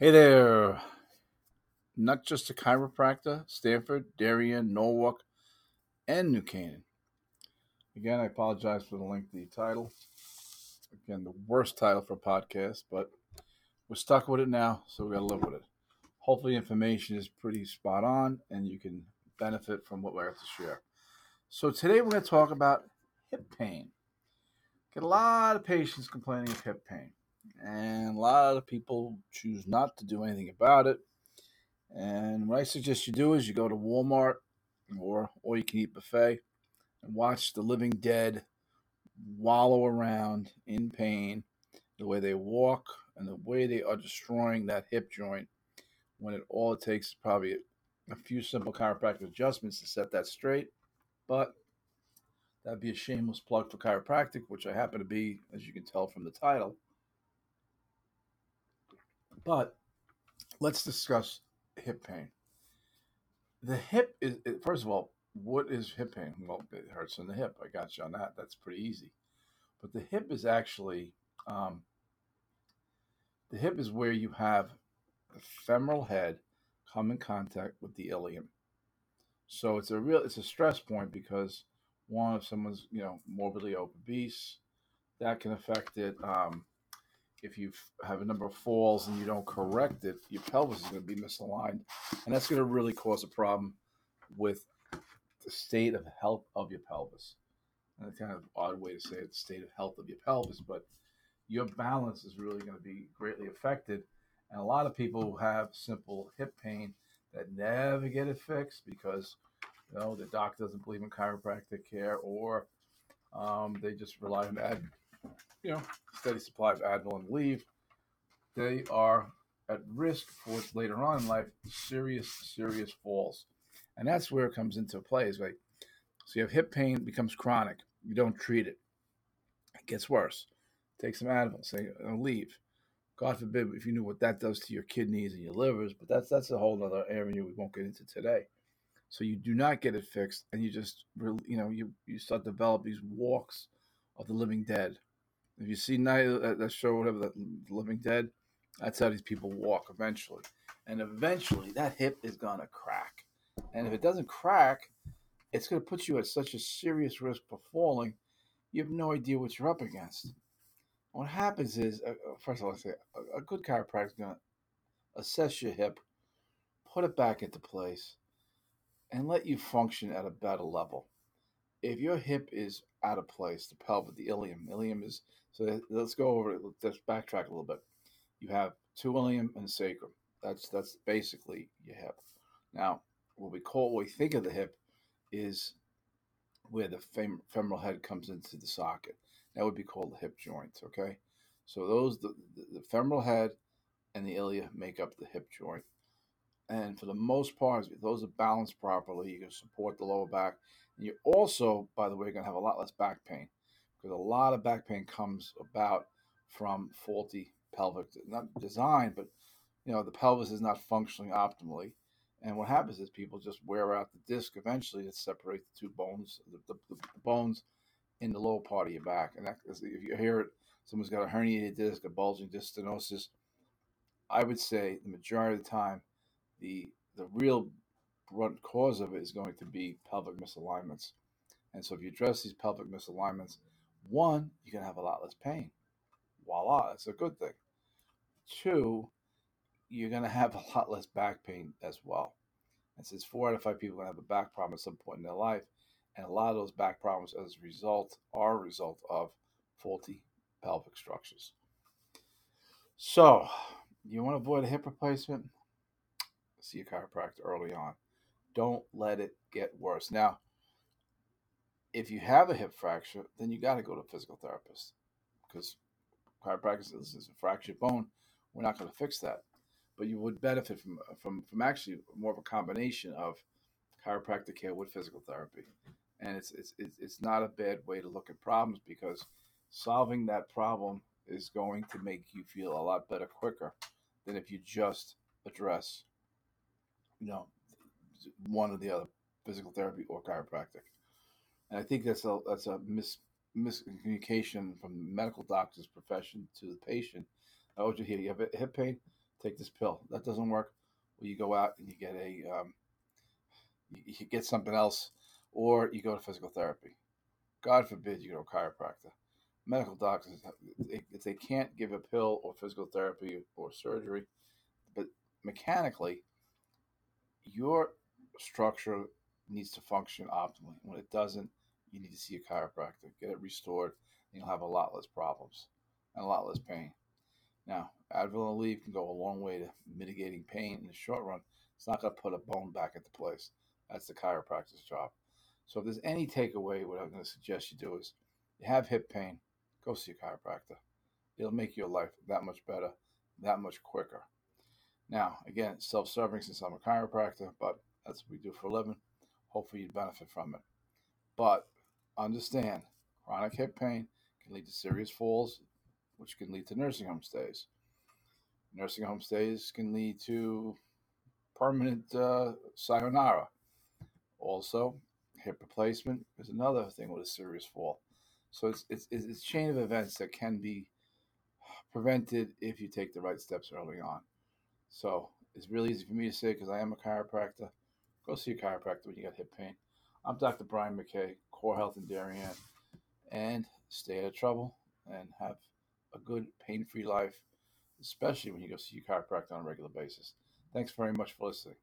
Hey there. Not just a chiropractor, Stamford, Darien, Norwalk, and New Canaan. Again, I apologize for the lengthy title. Again, the worst title for a podcast, but we're stuck with it now, so we got to live with it. Hopefully, information is pretty spot on and you can benefit from what we have to share. So, today we're going to talk about hip pain. Get a lot of patients complaining of hip pain and a lot of people choose not to do anything about it. And what I suggest you do is you go to Walmart or all you can eat buffet and watch the living dead wallow around in pain, the way they walk and the way they are destroying that hip joint when it all it takes is probably a few simple chiropractic adjustments to set that straight. But that'd be a shameless plug for chiropractic, which I happen to be, as you can tell from the title. But let's discuss hip pain. The hip is, first of all, what is hip pain? Well, it hurts in the hip. I got you on that. That's pretty easy. But the hip is actually, um, the hip is where you have the femoral head come in contact with the ilium. So it's a real, it's a stress point because one, if someone's, you know, morbidly obese, that can affect it. Um, if you have a number of falls and you don't correct it, your pelvis is going to be misaligned, and that's going to really cause a problem with the state of health of your pelvis. And a kind of an odd way to say it, the state of health of your pelvis, but your balance is really going to be greatly affected. And a lot of people who have simple hip pain that never get it fixed because you know the doc doesn't believe in chiropractic care or um, they just rely on ad, you know, steady supply of Advil and Aleve, they are at risk for later on in life serious, serious falls. And that's where it comes into play. Is like, so you have hip pain becomes chronic. You don't treat it. It gets worse. Take some Advil, say leave. God forbid if you knew what that does to your kidneys and your livers, but that's that's a whole other area we won't get into today. So you do not get it fixed, and you just you know you you start develop these walks of the living dead. If you see Night that, show, whatever, the Living Dead, that's how these people walk eventually. And eventually, that hip is gonna crack. And if it doesn't crack, it's gonna put you at such a serious risk for falling. You have no idea what you're up against. What happens is, uh, uh first of all, I say a, a good chiropractor is gonna assess your hip, put it back into place, and let you function at a better level if your hip is out of place, the pelvic, the ilium, ilium is so. Let's go over. Let's backtrack a little bit. You have two ilium and sacrum. That's that's basically your hip. Now, what we call what we think of the hip is where the fem- femoral head comes into the socket. That would be called the hip joint. Okay, so those the, the, the femoral head and the ilia make up the hip joint. And for the most part, if those are balanced properly, you can support the lower back you're also, by the way, going to have a lot less back pain because a lot of back pain comes about from faulty pelvic, not design, but you know the pelvis is not functioning optimally. And what happens is people just wear out the disc eventually to separates the two bones, the, the, the bones in the lower part of your back. And that, if you hear it, someone's got a herniated disc, a bulging disc stenosis. I would say the majority of the time, the the real root cause of it is going to be pelvic misalignments. And so if you address these pelvic misalignments, one, you can have a lot less pain. Voila, that's a good thing. Two, you're going to have a lot less back pain as well. And since four out of five people have a back problem at some point in their life, and a lot of those back problems as a result are a result of faulty pelvic structures. So, you want to avoid a hip replacement? See a chiropractor early on. Don't let it get worse. Now, if you have a hip fracture, then you got to go to a physical therapist because chiropractic is a fractured bone. We're not going to fix that, but you would benefit from from from actually more of a combination of chiropractic care with physical therapy, and it's it's it's not a bad way to look at problems because solving that problem is going to make you feel a lot better quicker than if you just address you know one or the other, physical therapy or chiropractic. And I think that's a that's a mis miscommunication from the medical doctor's profession to the patient. Oh, you hear you have hip pain? take this pill. That doesn't work. Well, you go out and you get a um, you, you get something else, or you go to physical therapy. God forbid you go to a chiropractor. Medical doctors, if they can't give a pill or physical therapy or surgery, but mechanically, your structure needs to function optimally. When it doesn't, you need to see a chiropractor, get it restored, and you'll have a lot less problems and a lot less pain. Now, Advil and Aleve can go a long way to mitigating pain in the short run. It's not going to put a bone back into place. That's the chiropractor's job. So if there's any takeaway, what I'm going to suggest you do is you have hip pain, go see a chiropractor. It'll make your life that much better, that much quicker. Now, again, self-serving since I'm a chiropractor, but that's what we do for a living. Hopefully you benefit from it. But understand, chronic hip pain can lead to serious falls, which can lead to nursing home stays. Nursing home stays can lead to permanent uh, sayonara. Also, hip replacement is another thing with a serious fall. So it's, it's, it's a chain of events that can be prevented if you take the right steps early on. So it's really easy for me to say because I am a chiropractor. Go see a chiropractor when you got hip pain. I'm Dr. Brian McKay, Core Health in Darien, and stay out of trouble and have a good pain-free life, especially when you go see a chiropractor on a regular basis. Thanks very much for listening.